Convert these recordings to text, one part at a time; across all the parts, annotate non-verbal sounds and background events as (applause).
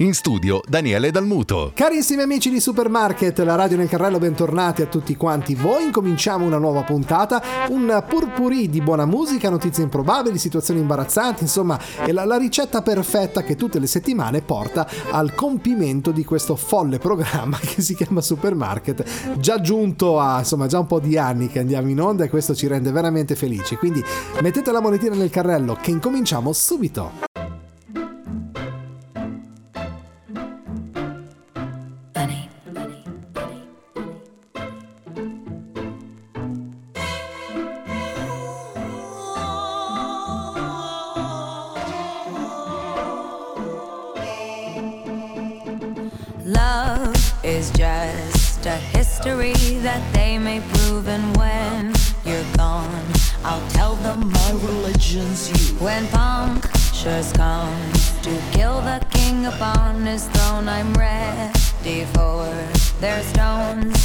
In studio Daniele Dalmuto. Carissimi amici di Supermarket, la radio nel carrello, bentornati a tutti quanti voi. Incominciamo una nuova puntata, un purpurì di buona musica, notizie improbabili, situazioni imbarazzanti, insomma, è la, la ricetta perfetta che tutte le settimane porta al compimento di questo folle programma (laughs) che si chiama Supermarket. Già giunto a, insomma, già un po' di anni che andiamo in onda e questo ci rende veramente felici. Quindi mettete la monetina nel carrello che incominciamo subito. Archers come to kill the king upon his throne. I'm ready for their stones.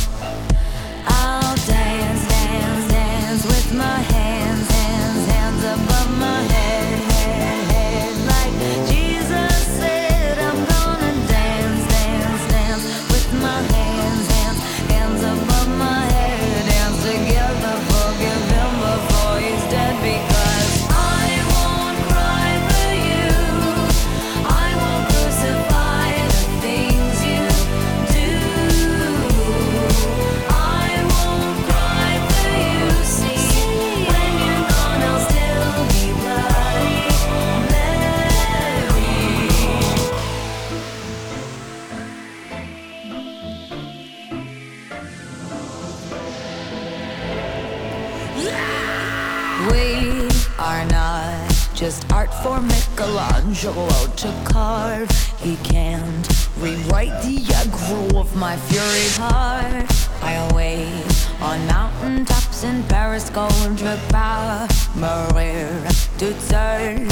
usual out to carve. He can't rewrite the aggro of my fury heart. I wait on mountain tops in Paris, going to power, Maria to turn.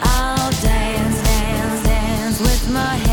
I'll dance, dance, dance with my.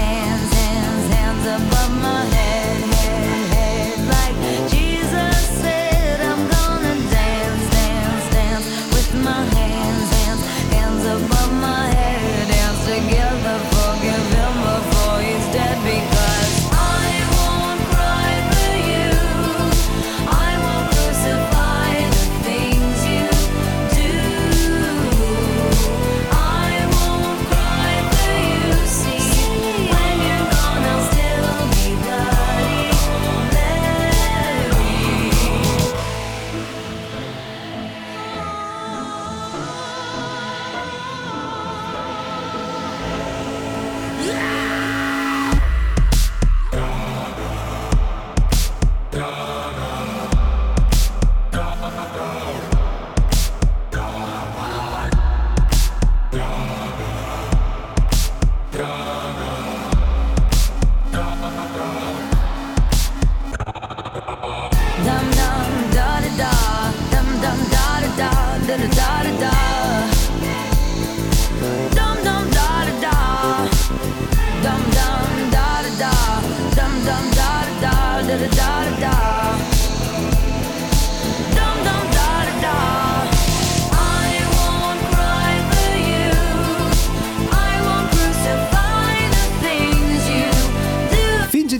da da da da. da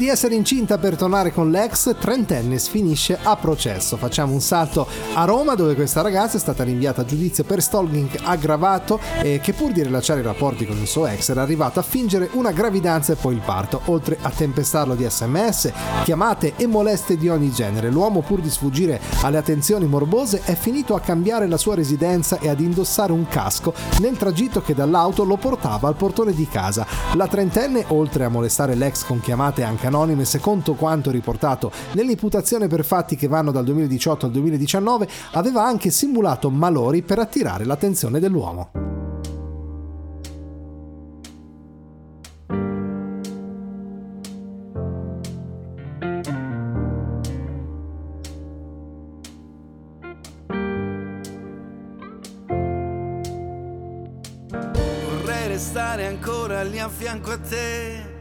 essere incinta per tornare con l'ex, trentenne finisce a processo. Facciamo un salto a Roma dove questa ragazza è stata rinviata a giudizio per stalking aggravato e che pur di rilasciare i rapporti con il suo ex era arrivata a fingere una gravidanza e poi il parto, oltre a tempestarlo di sms, chiamate e moleste di ogni genere. L'uomo pur di sfuggire alle attenzioni morbose è finito a cambiare la sua residenza e ad indossare un casco nel tragitto che dall'auto lo portava al portone di casa. La trentenne, oltre a molestare l'ex con chiamate anche anonime, anonime secondo quanto riportato nell'imputazione per fatti che vanno dal 2018 al 2019, aveva anche simulato malori per attirare l'attenzione dell'uomo. Vorrei restare ancora lì a fianco a te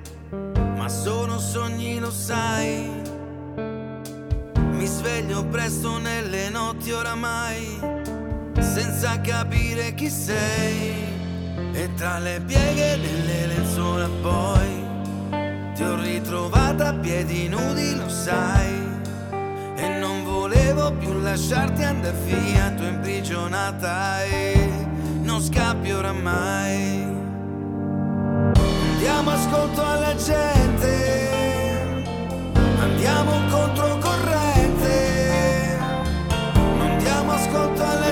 ma sono sogni, lo sai. Mi sveglio presto nelle notti oramai, senza capire chi sei. E tra le pieghe delle lenzuola poi ti ho ritrovata a piedi nudi, lo sai. E non volevo più lasciarti andare via, tu imprigionata e non scappi oramai. Diamo ascolto alla gente, andiamo controcorrente, non diamo ascolto alla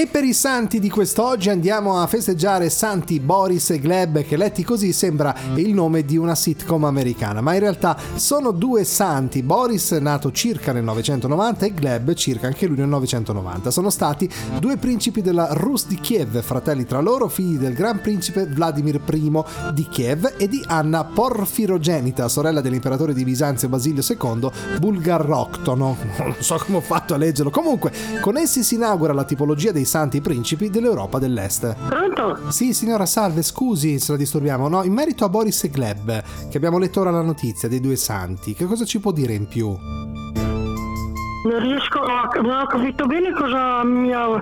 E per i santi di quest'oggi andiamo a festeggiare Santi Boris e Gleb, che letti così sembra il nome di una sitcom americana, ma in realtà sono due santi. Boris nato circa nel 990 e Gleb circa anche lui nel 990. Sono stati due principi della Rus di Kiev, fratelli tra loro, figli del gran principe Vladimir I di Kiev e di Anna Porfirogenita, sorella dell'imperatore di Bisanzio Basilio II, Bulgaroctono. (laughs) Non so come ho fatto a leggerlo. Comunque, con essi si inaugura la tipologia dei santi principi dell'Europa dell'Est. Pronto? Sì, signora, salve, scusi se la disturbiamo. No, in merito a Boris e Gleb, che abbiamo letto ora la notizia dei due santi, che cosa ci può dire in più? Non riesco a... non ho capito bene cosa mi ha...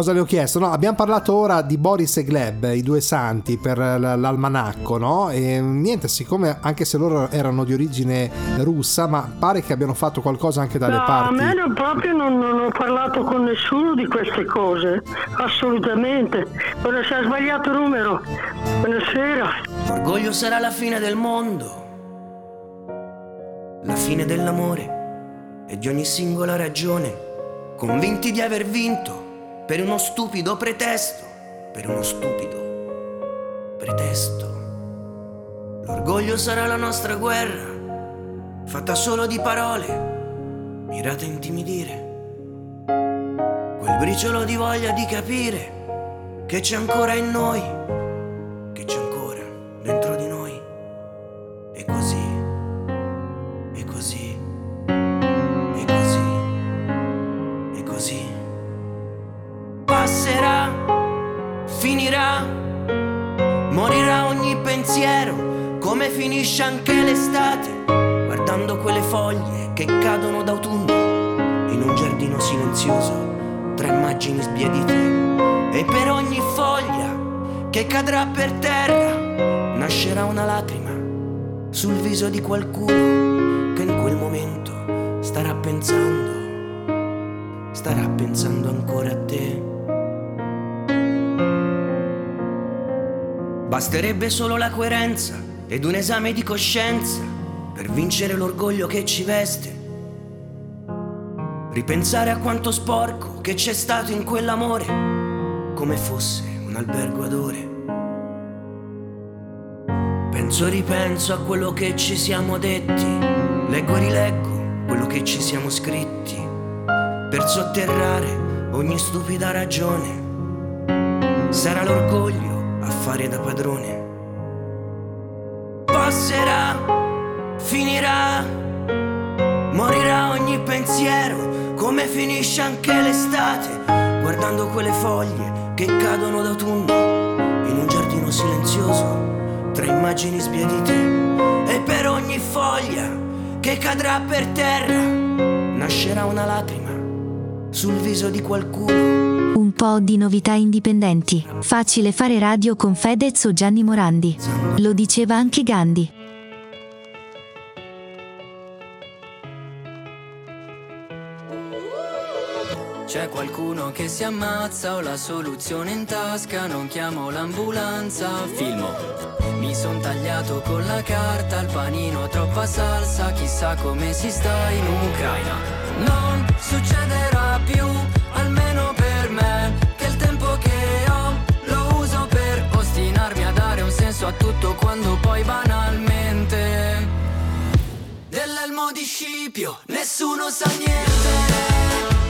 Cosa le ho chiesto? No, abbiamo parlato ora di Boris e Gleb, i due santi, per l'almanacco, no? E niente, siccome anche se loro erano di origine russa, ma pare che abbiano fatto qualcosa anche dalle No, a parti. me non- proprio non, non ho parlato con nessuno di queste cose, assolutamente. Ora si ha sbagliato numero. Buonasera. L'orgoglio sarà la fine del mondo, la fine dell'amore e di ogni singola ragione, convinti di aver vinto per uno stupido pretesto, per uno stupido pretesto. L'orgoglio sarà la nostra guerra, fatta solo di parole, mirate a intimidire. Quel briciolo di voglia di capire che c'è ancora in noi che c'è ancora dentro di noi. E così, e così, pensiero, come finisce anche l'estate, guardando quelle foglie che cadono d'autunno in un giardino silenzioso, tra immagini sbiadite. E per ogni foglia che cadrà per terra nascerà una lacrima sul viso di qualcuno che in quel momento starà pensando, starà pensando ancora a te. Basterebbe solo la coerenza ed un esame di coscienza per vincere l'orgoglio che ci veste. Ripensare a quanto sporco che c'è stato in quell'amore, come fosse un albergo adore. Penso e ripenso a quello che ci siamo detti, leggo e rileggo quello che ci siamo scritti, per sotterrare ogni stupida ragione. Sarà l'orgoglio a fare da padrone. Passerà, finirà, morirà ogni pensiero, come finisce anche l'estate, guardando quelle foglie che cadono d'autunno in un giardino silenzioso tra immagini sbiadite e per ogni foglia che cadrà per terra nascerà una lacrima sul viso di qualcuno. Po' di novità indipendenti. Facile fare radio con Fedez o Gianni Morandi. Lo diceva anche Gandhi. C'è qualcuno che si ammazza, ho la soluzione in tasca, non chiamo l'ambulanza, filmo. Mi son tagliato con la carta, il panino troppa salsa, chissà come si sta in Ucraina. Non succederà più, senso a tutto quando poi banalmente dell'elmo di Scipio nessuno sa niente.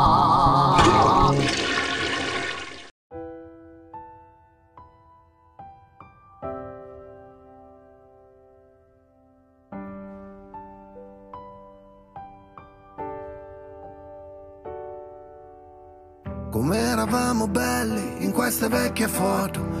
Eravamo belli in queste vecchie foto,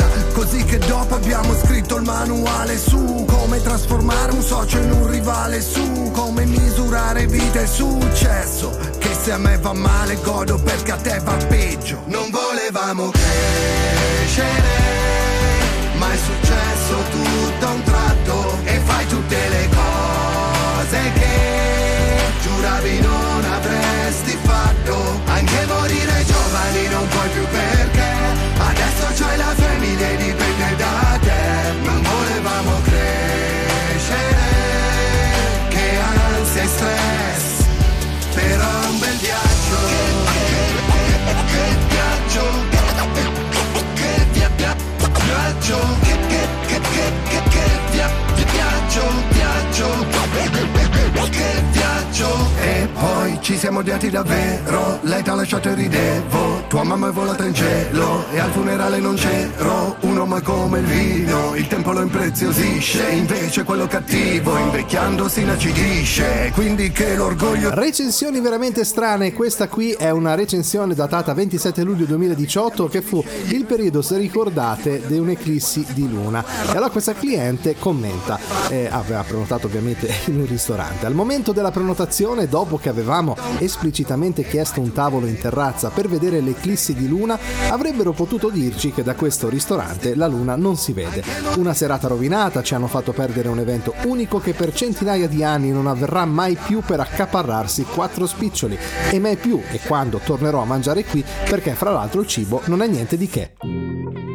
così che dopo abbiamo scritto il manuale su Come trasformare un socio in un rivale su come misurare vita e successo. Che se a me va male godo perché a te va peggio. Non volevamo crescere ma è successo tutto a un tratto e fai tutte le cose che giuravi non odiati davvero. Lei t'ha lasciato e ridevo. Tua mamma è volata in cielo e al funerale non c'ero. Un uomo come il vino il tempo lo impreziosisce. Invece quello cattivo invecchiando si inacidisce. Quindi che l'orgoglio Recensioni veramente strane, questa qui è una recensione datata 27 luglio 2018 che fu il periodo, se ricordate, di un'eclissi di luna. E allora questa cliente commenta, eh, aveva prenotato ovviamente in un ristorante, al momento della prenotazione, dopo che avevamo esplicitamente chiesto un tavolo in terrazza per vedere l'eclissi di luna, avrebbero potuto dirci che da questo ristorante la luna non si vede. Una serata rovinata, ci hanno fatto perdere un evento unico che per centinaia di anni non avverrà mai più per accaparrarsi quattro spiccioli e mai più e quando tornerò a mangiare qui perché fra l'altro il cibo non è niente di che.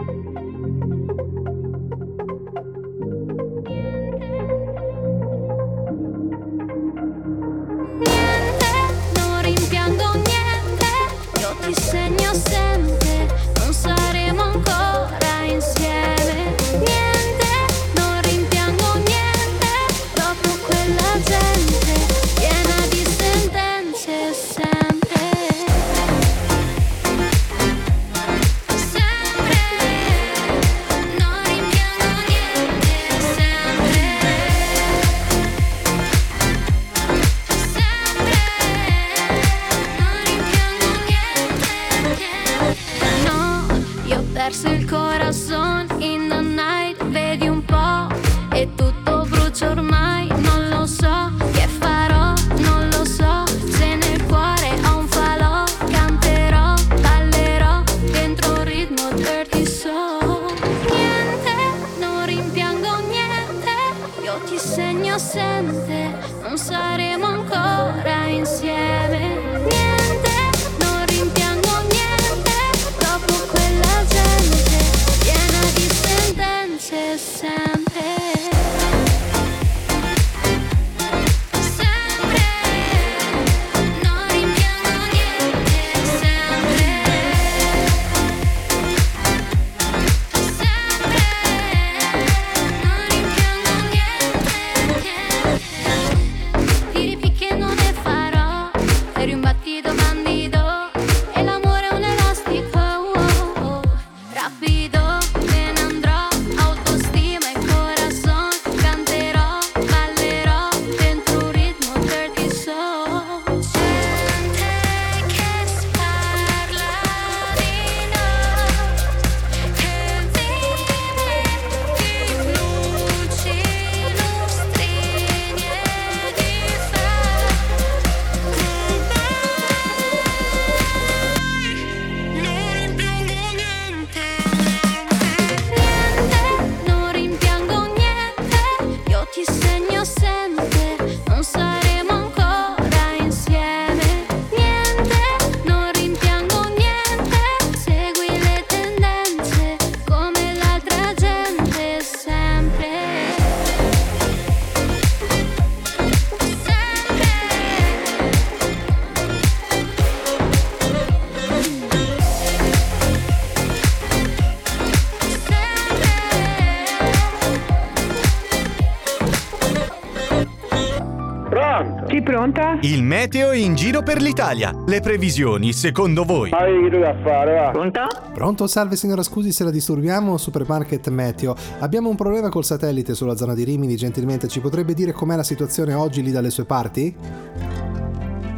Pronta? Il meteo in giro per l'Italia. Le previsioni, secondo voi? Pronta? Pronto? Salve signora, scusi se la disturbiamo, Supermarket Meteo. Abbiamo un problema col satellite sulla zona di Rimini, gentilmente ci potrebbe dire com'è la situazione oggi lì dalle sue parti?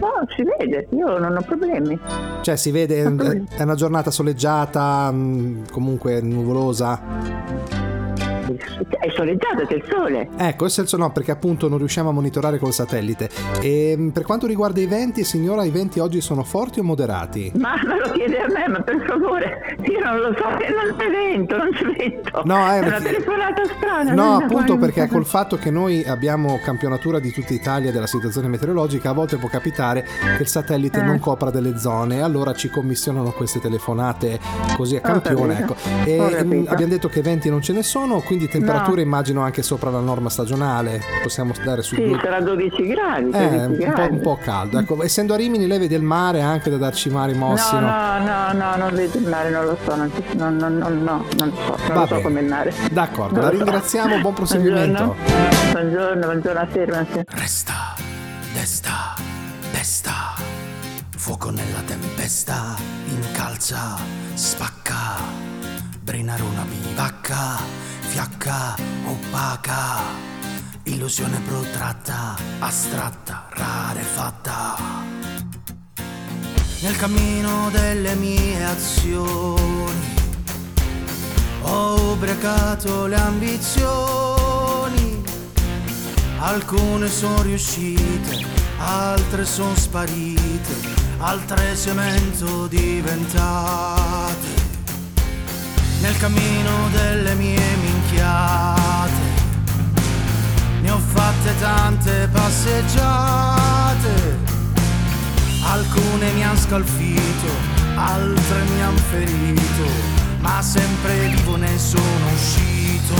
No, si vede, io non ho problemi. Cioè si vede, è una giornata soleggiata, mh, comunque nuvolosa. È soleggiato, c'è il sole. Ecco, il senso no, perché appunto non riusciamo a monitorare col satellite. E mh, per quanto riguarda i venti, signora, i venti oggi sono forti o moderati? Ma me lo chiede a me, ma per favore, io non lo so, che non c'è vento, non c'è vento. No, eh, è una telefonata strana. No, non appunto perché col fatto che noi abbiamo campionatura di tutta Italia della situazione meteorologica, a volte può capitare che il satellite Eh. non copra delle zone e allora ci commissionano queste telefonate così a Ho campione. Ecco. E capito. abbiamo detto che venti non ce ne sono, quindi temperature No. immagino anche sopra la norma stagionale. Possiamo dare su Sì, due- sarà 12 gradi. Eh, 13 un po', gradi. un po' caldo. Ecco, essendo a Rimini, lei vede il mare anche da darci mari mossi, No, no? no, no, no, non vedo il mare, non lo so, non, ci- non, non, non, no, non so, non Va lo so come il mare. D'accordo, Non la so. ringraziamo, buon proseguimento. Buongiorno, buongiorno, buongiorno a te. Resta, desta, pesta, fuoco nella tempesta, incalza, spacca, brinare una bivacca, fiacca, opaca, illusione protratta, astratta, rarefatta. Nel cammino delle mie azioni ho ubriacato le ambizioni Alcune sono riuscite, altre sono sparite, altre cemento diventate. Nel cammino delle mie minchiate, ne ho fatte tante passeggiate. Alcune mi han scalfito, altre mi han ferito, ma sempre vivo ne sono uscito.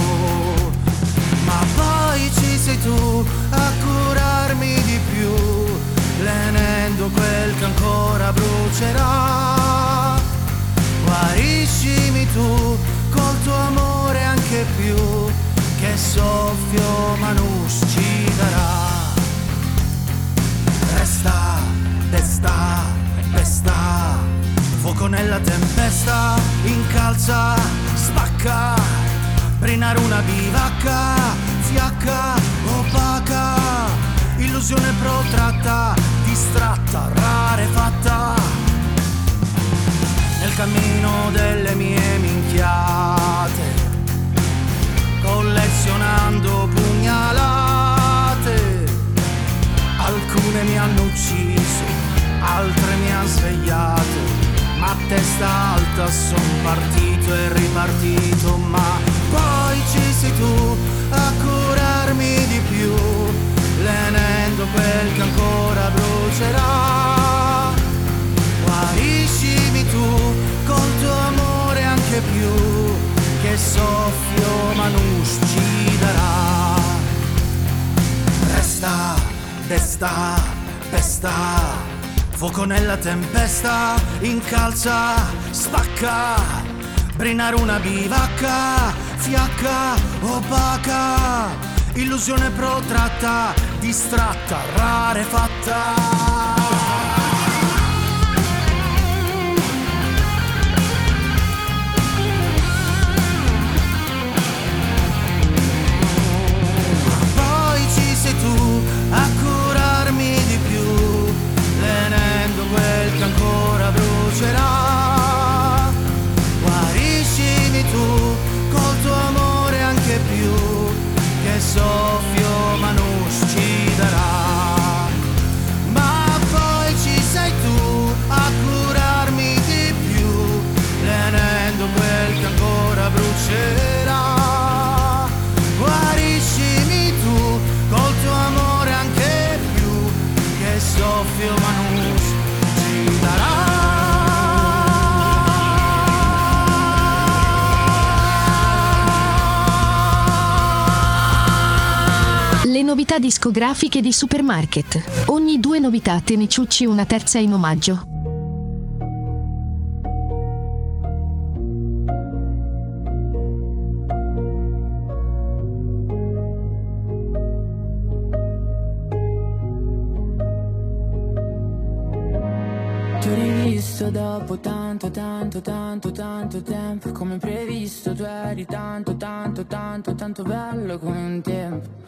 Ma poi ci sei tu a curarmi di più, lenendo quel che ancora brucerà. Guariscimi tu col tuo amore anche più, che soffio ma non ci darà. Resta, desta, pesta, fuoco nella tempesta, incalza, spacca, brinare una bivacca, fiacca, opaca, illusione protratta, distratta, rarefatta, cammino delle mie minchiate, collezionando pugnalate. Alcune mi hanno ucciso, altre mi hanno svegliato, ma a testa alta son partito e ripartito, ma poi ci sei tu a curarmi di più, lenendo quel che ancora brucerà. Anche più, che soffio ma non ci darà. Resta, desta, pesta, fuoco nella tempesta, incalza, spacca, brinare una bivacca, fiacca, opaca, illusione protratta, distratta, rarefatta. novità discografiche di Supermarket. Ogni due novità te ne ciucci una terza in omaggio. Ti ho rivisto dopo tanto, tanto, tanto, tanto tempo Come previsto tu eri tanto, tanto, tanto, tanto bello come un tempo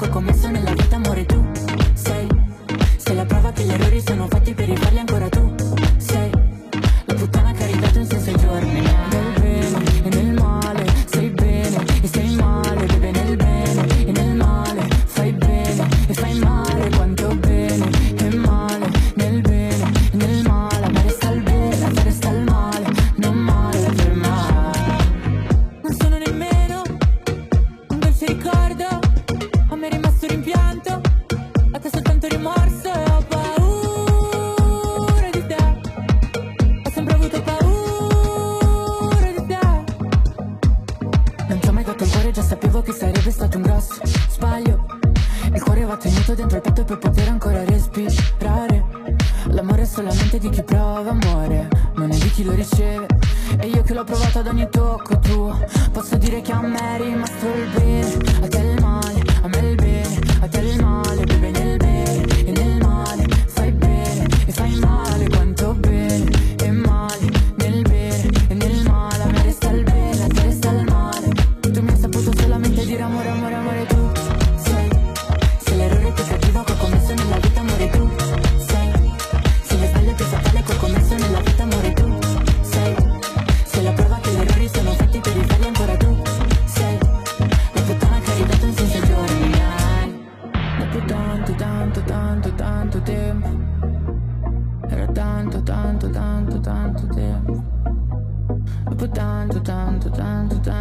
loco como suena la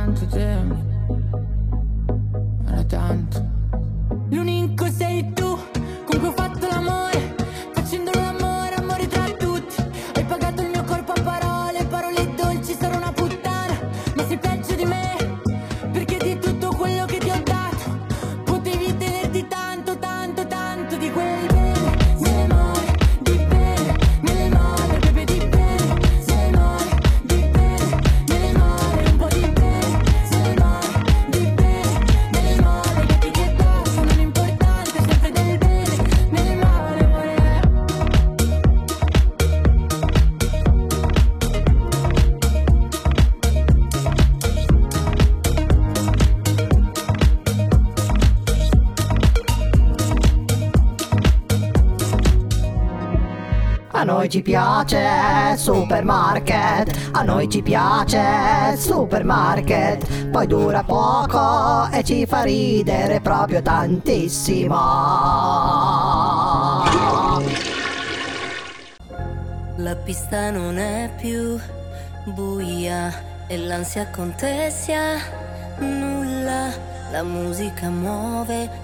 tanto temi, era tanto. noi ci piace supermarket, a noi ci piace supermarket, poi dura poco e ci fa ridere proprio tantissimo. La pista non è più buia e l'ansia contessa nulla, la musica muove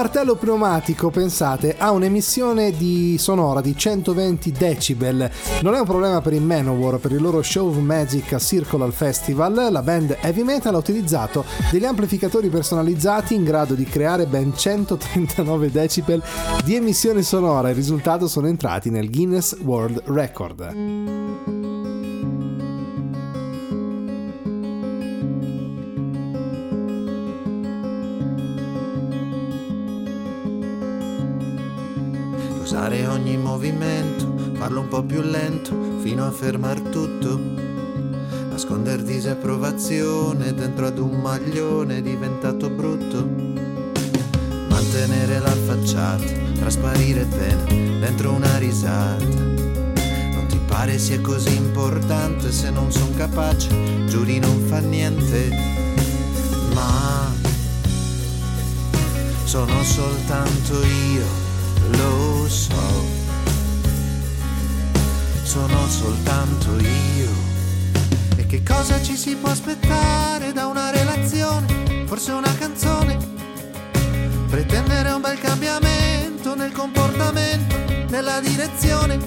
Martello pneumatico, pensate, ha un'emissione di sonora di 120 decibel. Non è un problema per i Manowar, per il loro show of magic a Circular Festival. La band heavy metal ha utilizzato degli amplificatori personalizzati in grado di creare ben 139 decibel di emissione sonora. Il risultato sono entrati nel Guinness World Record. Usare ogni movimento, farlo un po' più lento, fino a fermar tutto. Nasconder disapprovazione dentro ad un maglione diventato brutto. Mantenere la facciata, trasparire pena dentro una risata. Non ti pare sia così importante se non son capace, giuri non fa niente. Ma sono soltanto io lo so, sono soltanto io. E che cosa ci si può aspettare da una relazione? Forse una canzone? Pretendere un bel cambiamento nel comportamento, nella direzione.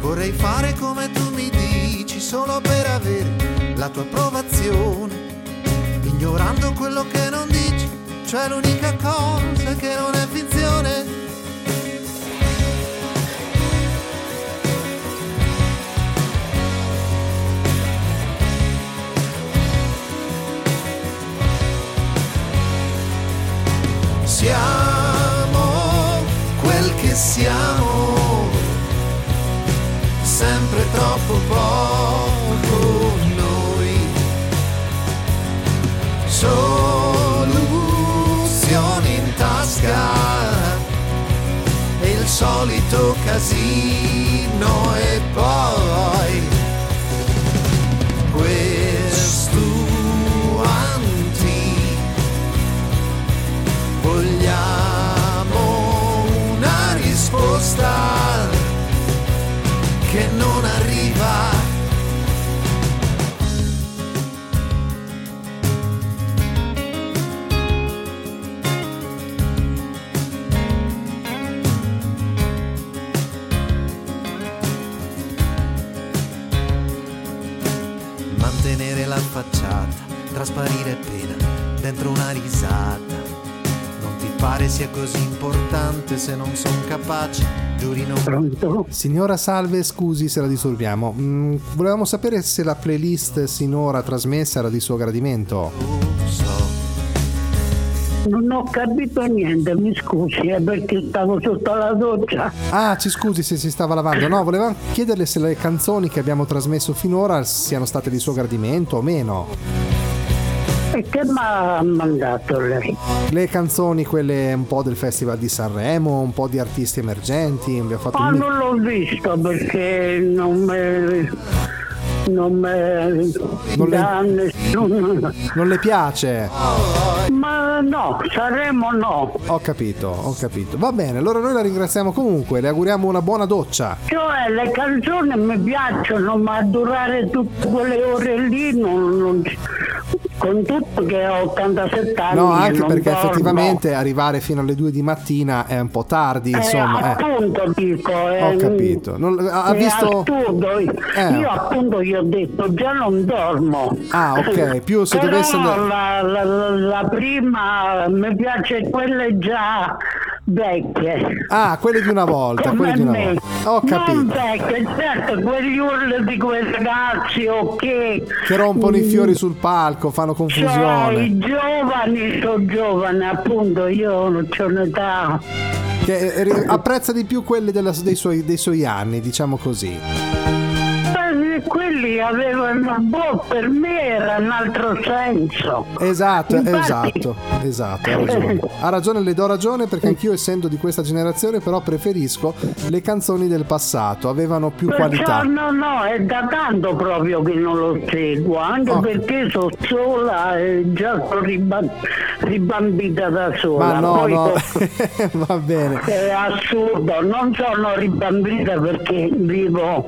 Vorrei fare come tu mi dici, solo per avere la tua approvazione, ignorando quello che non dici, cioè l'unica cosa che non è finzione. Che siamo, sempre troppo poco noi. Soluzioni in tasca. E il solito casino e poi trasparire appena dentro una risata. Non ti pare sia così importante se non son capace, giuri non Signora Salve, scusi se la disturbiamo. Mm, volevamo sapere se la playlist sinora trasmessa era di suo gradimento. Non ho capito niente, mi scusi, è perché stavo sotto la doccia. Ah, ci scusi se si stava lavando. No, volevamo chiederle se le canzoni che abbiamo trasmesso finora siano state di suo gradimento o meno. E che mi ha mandato lei? Le canzoni, quelle un po' del Festival di Sanremo, un po' di artisti emergenti. Abbiamo fatto Ma un non l'ho visto perché non mi... non mi... Non le- nessun... Non le piace? Ma no, Sanremo no. Ho capito, ho capito. Va bene, allora noi la ringraziamo comunque, le auguriamo una buona doccia. Cioè le canzoni mi piacciono, ma durare tutte quelle ore lì non... non- con tutto che ho 87 anni No, anche perché dormo. effettivamente arrivare fino alle 2 di mattina è un po' tardi, insomma. Eh, eh. appunto dico eh, Ho capito. Non- ha visto... Eh. io appunto gli ho detto già non dormo Ah, ok, (laughs) più se Però dovesse andare... la, la- la- la prima mi piace quelle già vecchie Ah, quelle di una volta, come quelle di una me. volta. Ho non capito. vecchie certo quegli urli di quei ragazzi ok Che rompono i fiori sul palco, fanno cioè, confusione. i giovani sono giovani appunto io non c'ho un'età Che eh, apprezza di più quelle della- dei, suoi, dei suoi anni, diciamo così. Quelli avevano, boh, per me era un altro senso. Esatto, Infatti- esatto, esatto, ha ragione. Ha ragione, le do ragione perché anch'io essendo di questa generazione però preferisco le canzoni del passato, avevano più Perciò qualità. no, no, è da tanto proprio che non lo seguo, anche Oh. perché sono sola e già sono riba- ribambita da sola. Ma no, Poi no, (laughs) va bene. È assurdo, non sono ribambita perché vivo,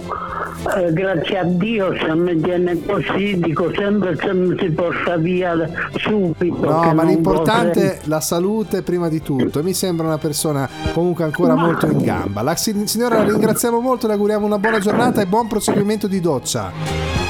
eh, grazie a Dio, se mi tiene così, dico sempre se mi si porta via subito. No, ma l'importante è la salute prima di tutto e mi sembra una persona comunque ancora molto in gamba. La si- signora la ringraziamo molto, le auguriamo una buona giornata e buon proseguimento di doccia.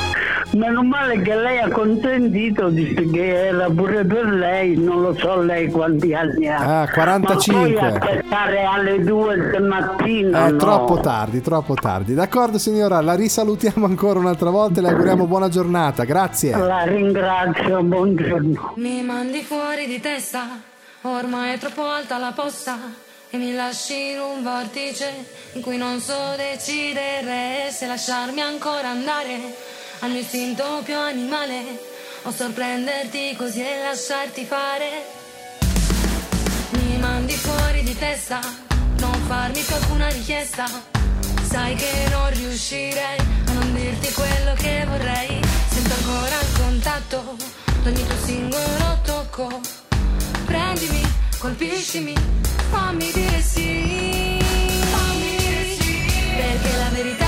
Meno male che lei ha consentito, dice che era pure per lei, non lo so lei quanti anni ha. Ah, 45. Ma poi aspettare alle 2 del mattino. È no. troppo tardi, troppo tardi. D'accordo signora, la risalutiamo ancora un'altra volta e le auguriamo buona giornata. Grazie. La ringrazio, buongiorno. Mi mandi fuori di testa, ormai è troppo alta la posta e mi lasci in un vortice in cui non so decidere se lasciarmi ancora andare al mio istinto più animale o sorprenderti così e lasciarti fare. Mi mandi fuori di testa, non farmi più alcuna richiesta. Sai che non riuscirei a non dirti quello che vorrei. Sento ancora il contatto d'ogni tuo singolo tocco. Prendimi, colpiscimi, fammi dire sì. Fammi dire sì. Perché la verità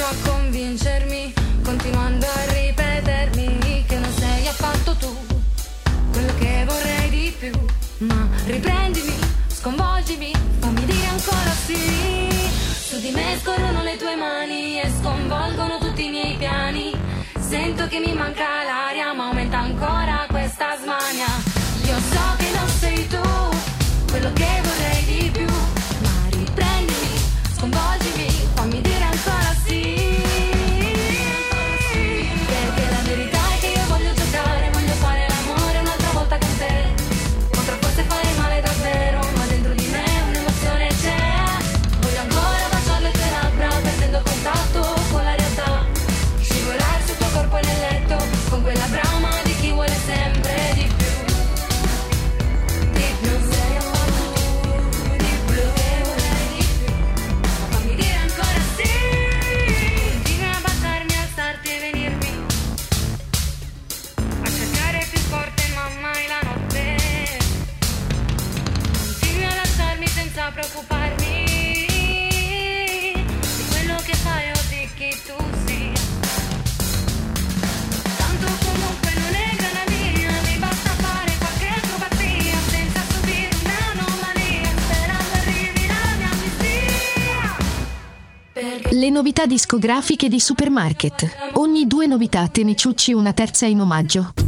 Inizio a convincermi, continuando a ripetermi che non sei affatto tu quello che vorrei di più. Ma riprendimi, sconvolgimi, fammi dire ancora sì. Su di me scorrono le tue mani e sconvolgono tutti i miei piani. Sento che mi manca l'aria, ma aumenta ancora questa smania. Io so che non sei tu quello che vorrei novità discografiche di Supermarket. Ogni due novità te ne ciucci una terza in omaggio.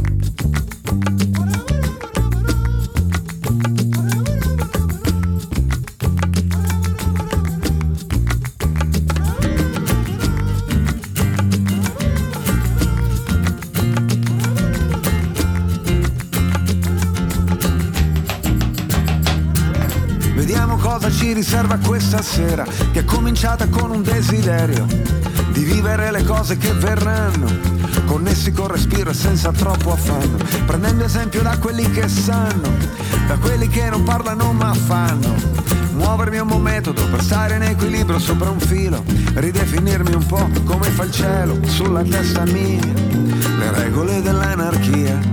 Riserva questa sera, che è cominciata con un desiderio di vivere le cose che verranno, connessi col respiro e senza troppo affanno, prendendo esempio da quelli che sanno, da quelli che non parlano ma fanno. Muovermi un buon metodo per stare in equilibrio sopra un filo, ridefinirmi un po' come fa il cielo sulla testa mia, le regole dell'anarchia.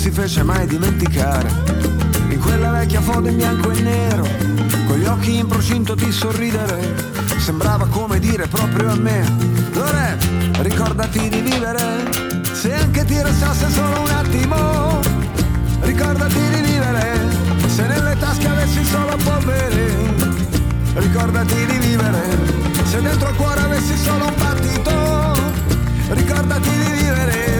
si fece mai dimenticare. In quella vecchia foto in bianco e nero, con gli occhi in procinto di sorridere, sembrava come dire proprio a me, Lore, ricordati di vivere, se anche ti restasse solo un attimo, ricordati di vivere, se nelle tasche avessi solo polvere, ricordati di vivere, se dentro il cuore avessi solo un battito, ricordati di vivere,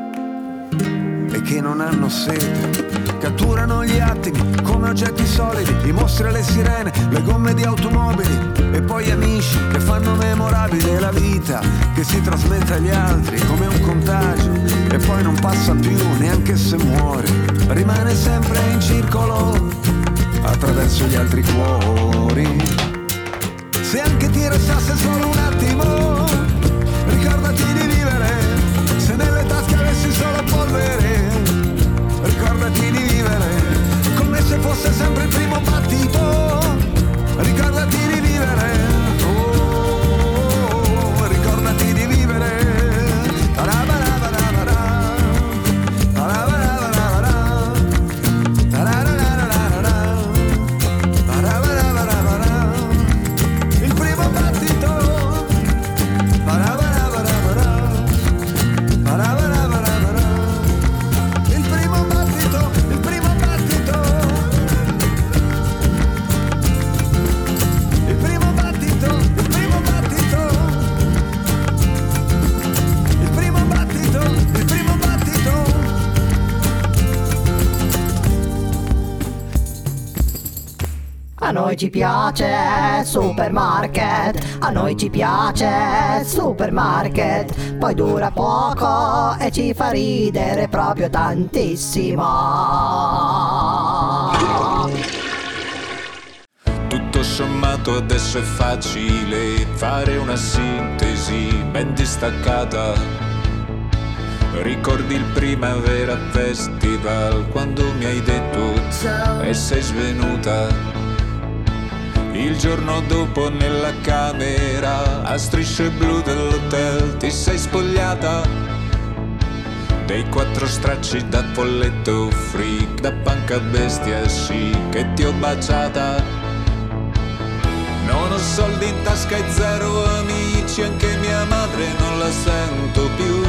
che non hanno sete. Catturano gli attimi come oggetti solidi, i mostri e le sirene, le gomme di automobili e poi amici che fanno memorabile la vita che si trasmette agli altri come un contagio e poi non passa più neanche se muore, rimane sempre in circolo attraverso gli altri cuori. Se anche ti restasse solo un attimo, noi ci piace supermarket, a noi ci piace supermarket, poi dura poco e ci fa ridere proprio tantissimo. Tutto sommato adesso è facile fare una sintesi ben distaccata. Ricordi il Primavera Festival quando mi hai detto ciao e sei svenuta. Il giorno dopo nella camera a strisce blu dell'hotel ti sei spogliata. Dei quattro stracci da folletto freak, da panca bestia sì che ti ho baciata. Non ho soldi in tasca e zero amici, anche mia madre non la sento più.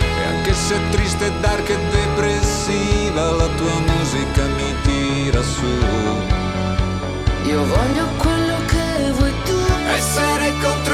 E anche se è triste, dark e depressiva, la tua musica mi tira su. Io voglio quello che vuoi tu. Essere contro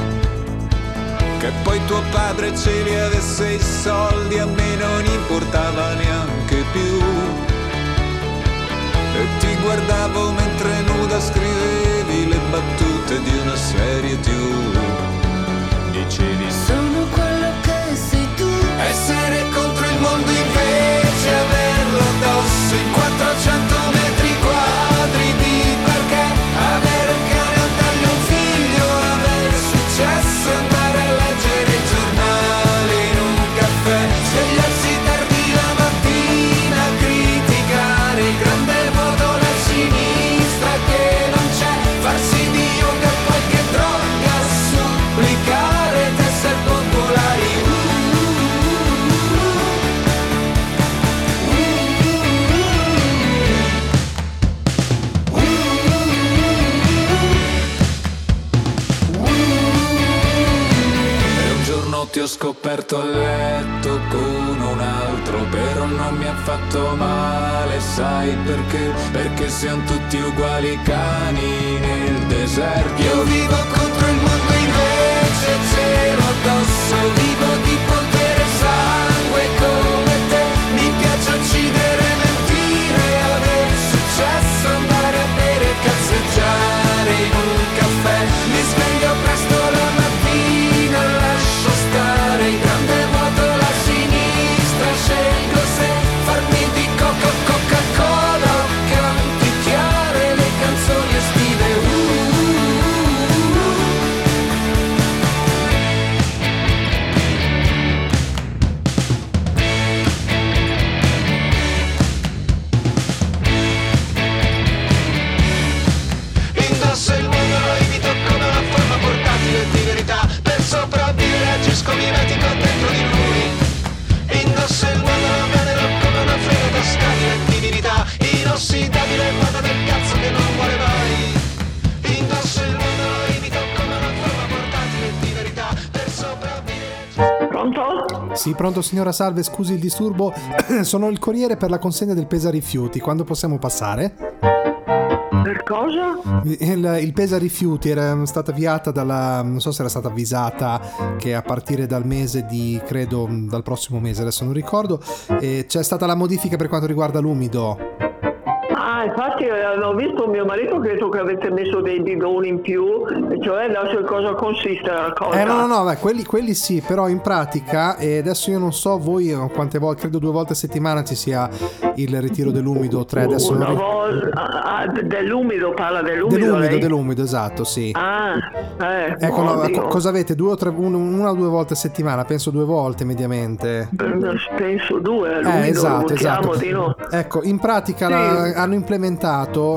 Che poi tuo padre ce li avesse i soldi a me non importava neanche più. E ti guardavo mentre nuda scrivevi le battute di una serie tu Dicevi sono quello che sei tu. Essere contro il mondo invece averlo addosso in 400 sai perché? Perché siamo tutti uguali cani signora Salve, scusi il disturbo. (clears throat) Sono il corriere per la consegna del pesa rifiuti. Quando possiamo passare? Per cosa? Il, il pesa rifiuti era stata avviata dalla. non so se era stata avvisata che a partire dal mese di. credo dal prossimo mese, adesso non ricordo. c'è stata la modifica per quanto riguarda l'umido. Infatti eh, ho visto mio marito che detto che avete messo dei bidoni in più, cioè adesso in cosa consiste la cosa? Eh no, no, no, beh, quelli, quelli sì, però in pratica, e adesso io non so voi eh, quante volte, credo due volte a settimana ci sia il ritiro dell'umido, tre adesso non Una ricordo. volta, ah, ah, dell'umido, parla dell'umido Dell'umido, dell'umido, esatto, sì. Ah, eh, Ecco, no, oddio. co- cosa avete? Due o tre, un- una o due volte a settimana? Penso due volte mediamente. Penso due, l'umido Eh, esatto, esatto. di no. Ecco, in pratica Sì. la- hanno implementato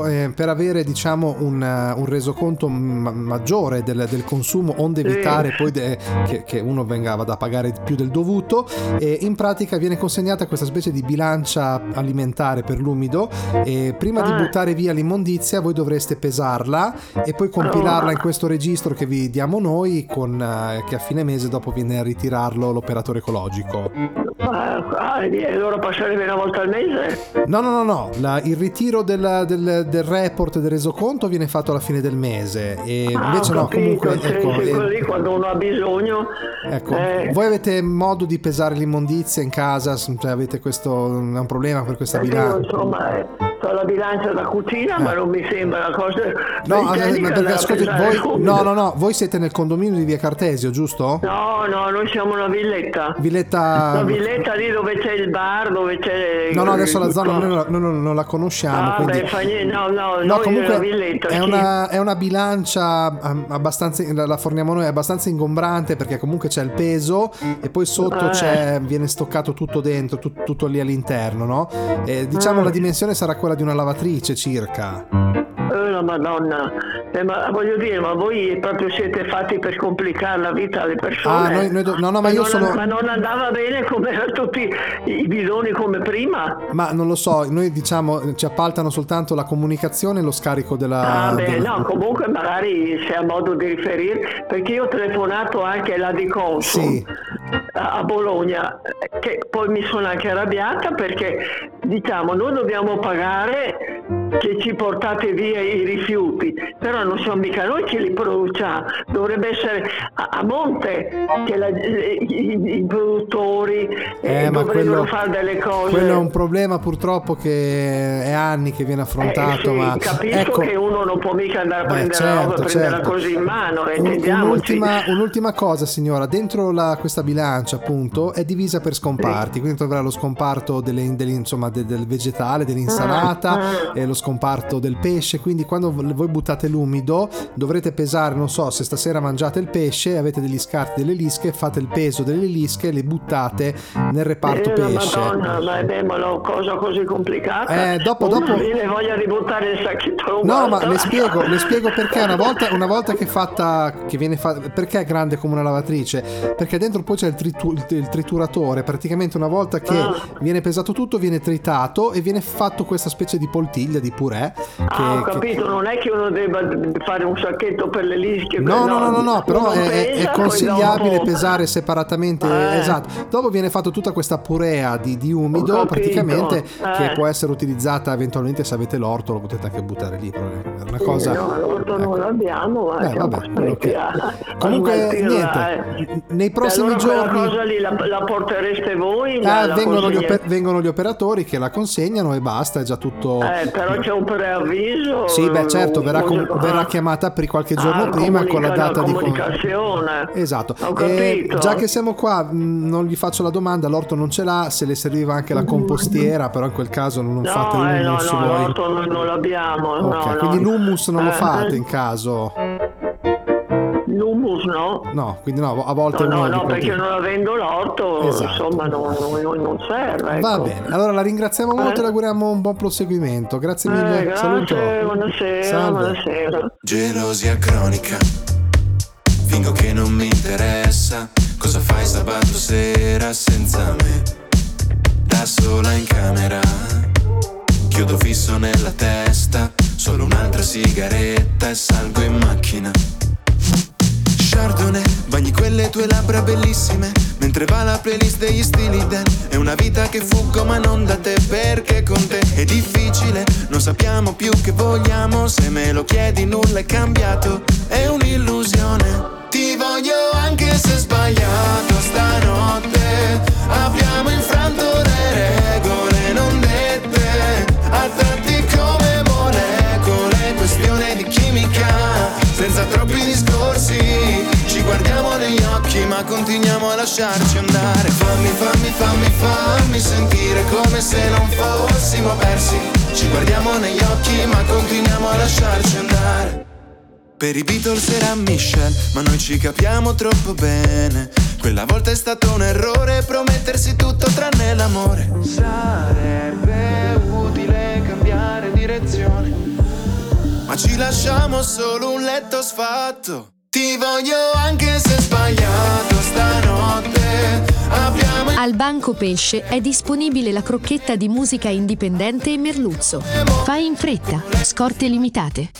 eh, per avere diciamo un, eh, un resoconto ma- maggiore del, del consumo, onde Sì. evitare poi de- che, che uno venga vada a pagare più del dovuto. E in pratica viene consegnata questa specie di bilancia alimentare per l'umido. E prima di Ah. buttare via l'immondizia, voi dovreste pesarla e poi compilarla Oh. in questo registro che vi diamo noi, con, eh, che a fine mese dopo viene a ritirarlo l'operatore ecologico. Ah, ah, e allora passerebbe una volta al mese? No, no, no, no. La- il ritiro del, del- del report del resoconto viene fatto alla fine del mese. E Ah, invece ho no, capito, comunque. sì, Ecco, sì, eh, così quando uno ha bisogno. ecco, eh, voi avete modo di pesare l'immondizia in casa? Cioè, avete questo. è un problema per questa io, bilancia? insomma, eh, ho la bilancia da cucina, ma non mi sembra una cosa. Eh. No, perché ascolti, voi, no, no, no, voi siete nel condominio di via Cartesio, giusto? No, no, noi siamo una villetta. Villetta. La villetta lì dove c'è il bar, dove c'è. No, no, adesso la zona noi non, noi non- non la conosciamo. Ah, quindi... beh, fa niente, no, no, No, comunque villetta. è sì. una, è una bilancia um, abbastanza, la forniamo noi, abbastanza ingombrante perché comunque c'è il peso e poi sotto Eh. c'è, viene stoccato tutto dentro, tut- tutto lì all'interno, no? E, diciamo Mm. la dimensione sarà quella di una lavatrice circa. La madonna, Eh, ma voglio dire, ma voi proprio siete fatti per complicare la vita alle persone. Ah, noi- noi do- no, no, ma io non, sono- ma non andava bene come (laughs) tutti i bidoni come prima? Ma non lo so, noi diciamo ci appaltano soltanto la comunicazione e lo scarico della... Ah, beh, della- no, comunque magari se ha modo di riferire, perché io ho telefonato anche alla di Consum Sì. a Bologna, che poi mi sono anche arrabbiata perché diciamo noi dobbiamo pagare che ci portate via i rifiuti, però non siamo mica noi che li produciamo, dovrebbe essere a, a monte che la- i, i- produttori eh, Eh, dovrebbero fare delle cose. quello è un problema purtroppo che è anni che viene affrontato, Eh, sì, ma capisco ecco, che uno non può mica andare a prendere la roba, certo, prenderla certo. così in mano, Un- un'ultima, un'ultima cosa signora, dentro la- questa bilancia appunto è divisa per scomparti, quindi troverà lo scomparto delle- delle- insomma, de- del vegetale, dell'insalata, Ah, e lo scomparto del pesce, quindi quando voi buttate l'umido dovrete pesare, non so, se stasera mangiate il pesce, avete degli scarti delle lische, fate il peso delle lische e le buttate nel reparto Eh, pesce. Madonna, ma è una cosa così complicata. Eh, dopo- dopo- viene voglia di buttare il sacchetto. No, ma le spiego, le spiego perché una (laughs) volta, una volta che è fatta, che viene fa- perché è grande come una lavatrice? Perché dentro poi c'è il, tritu- il- il trituratore, praticamente una volta che Ah. viene pesato tutto viene tritato e viene fatto questa specie di poltiglia, di purè. Che, Ah, ho che- capito, non è che uno debba fare un sacchetto per le lischie. No, no, no, no, no, però è, pesa, è consigliabile pesare separatamente. Eh. Esatto. Dopo viene fatto tutta questa purea di, di umido, praticamente, eh. che può essere utilizzata eventualmente se avete l'orto, lo potete anche buttare lì. È una cosa. No, l'orto non l'abbiamo, ma vabbè, quello che- costretti a- a Comunque, (laughs) niente, nei prossimi allora giorni- cosa lì la, la portereste voi? La vengono, gli oper- vengono gli operatori che la consegnano e basta, è già tutto. Eh, però c'è un preavviso. Sì, beh, certo, verrà, com- verrà chiamata per qualche giorno ah, prima con la data di con- comunicazione. Esatto. Ho E capito. già che siamo qua, mh, non gli faccio la domanda, l'orto non ce l'ha, se le serviva anche la compostiera, però in quel caso non No, fate eh, no, l'hummus no, voi. l'orto noi non l'abbiamo. Ok, no, quindi no. l'hummus non lo Eh, fate in caso. No. No, quindi no, a volte No, no, no, perché quel- non avendo l'orto, Esatto. insomma, non, non- non serve. Va ecco. bene, allora la ringraziamo molto Eh. e le auguriamo un buon proseguimento. Grazie mille, Eh, grazie, saluto. buonasera, Salve. buonasera. Gelosia cronica, fingo che non mi interessa. Cosa fai sabato sera senza me? Da sola in camera, chiodo fisso nella testa. Solo un'altra sigaretta e salgo in macchina. Chardonnay, bagni quelle tue labbra bellissime Mentre va la playlist degli stili Dan. È una vita che fuggo ma non da te Perché con te è difficile. Non sappiamo più che vogliamo Se me lo chiedi nulla è cambiato. È un'illusione. Ti voglio anche se sbagliato stanotte. Abbiamo infranto ma continuiamo a lasciarci andare Fammi, fammi, fammi, fammi sentire come se non fossimo persi Ci guardiamo negli occhi ma continuiamo a lasciarci andare per i Beatles era Michelle, ma noi ci capiamo troppo bene. Quella volta è stato un errore promettersi tutto tranne l'amore. Sarebbe utile cambiare direzione, ma ci lasciamo solo un letto sfatto. Ti voglio anche se sbagliato stanotte. Abbiamo Al Banco Pesce è disponibile la crocchetta di musica indipendente e merluzzo. Fai in fretta, scorte limitate.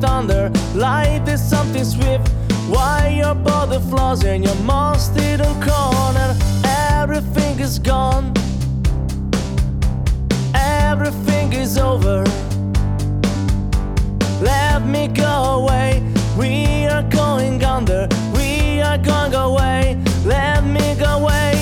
Thunder. Life is something swift. Why your body flows in your most hidden corner? Everything is gone. Everything is over. Let me go away. We are going under. We are going away. Let me go away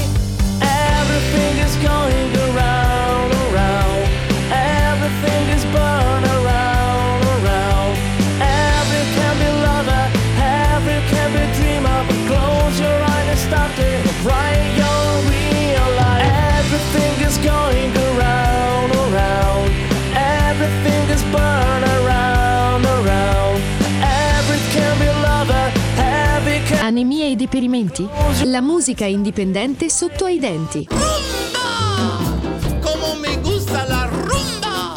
Anemia deperimenti? La musica indipendente sotto ai denti. Como me gusta la rumba.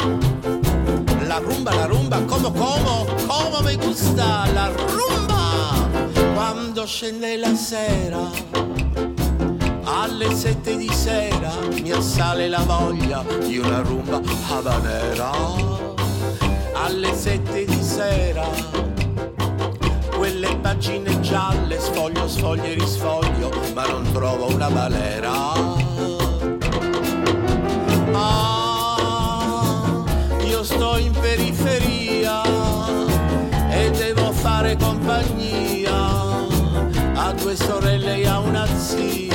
rumba, la rumba, como, como, como me gusta la rumba. Quando scende la sera, alle sette di sera, mi assale la voglia di una rumba habanera. Alle sette di sera, quelle pagine gialle, sfoglio, sfoglio e risfoglio, ma non trovo una balera. Ah, io sto in periferia e devo fare compagnia a due sorelle e a una zia.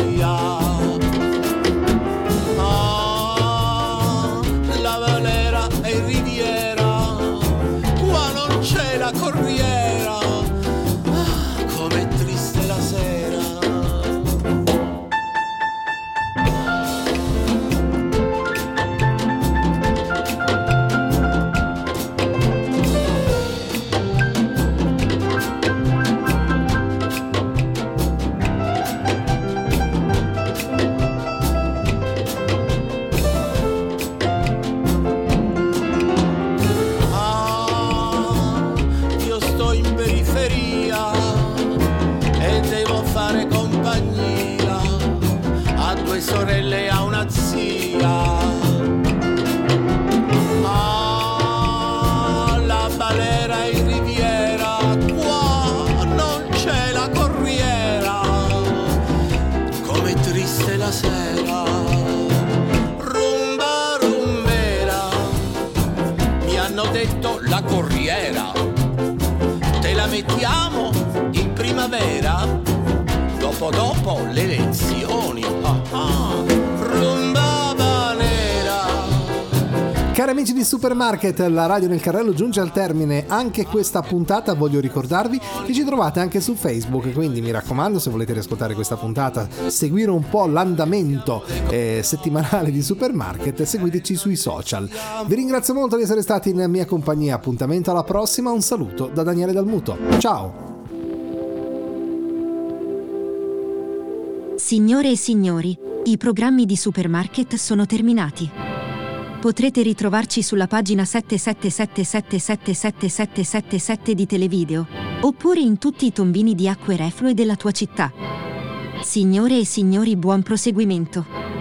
Supermarket, la radio nel carrello giunge al termine anche questa puntata. Voglio ricordarvi che ci trovate anche su Facebook, quindi mi raccomando, se volete riascoltare questa puntata, seguire un po' l'andamento eh, settimanale di Supermarket, seguiteci sui social. Vi ringrazio molto di essere stati in mia compagnia. Appuntamento alla prossima. Un saluto da Daniele Dalmuto. Ciao! Signore e signori, i programmi di Supermarket sono terminati. Potrete ritrovarci sulla pagina 777777777 di Televideo, oppure in tutti i tombini di acque reflue della tua città. Signore e signori, buon proseguimento.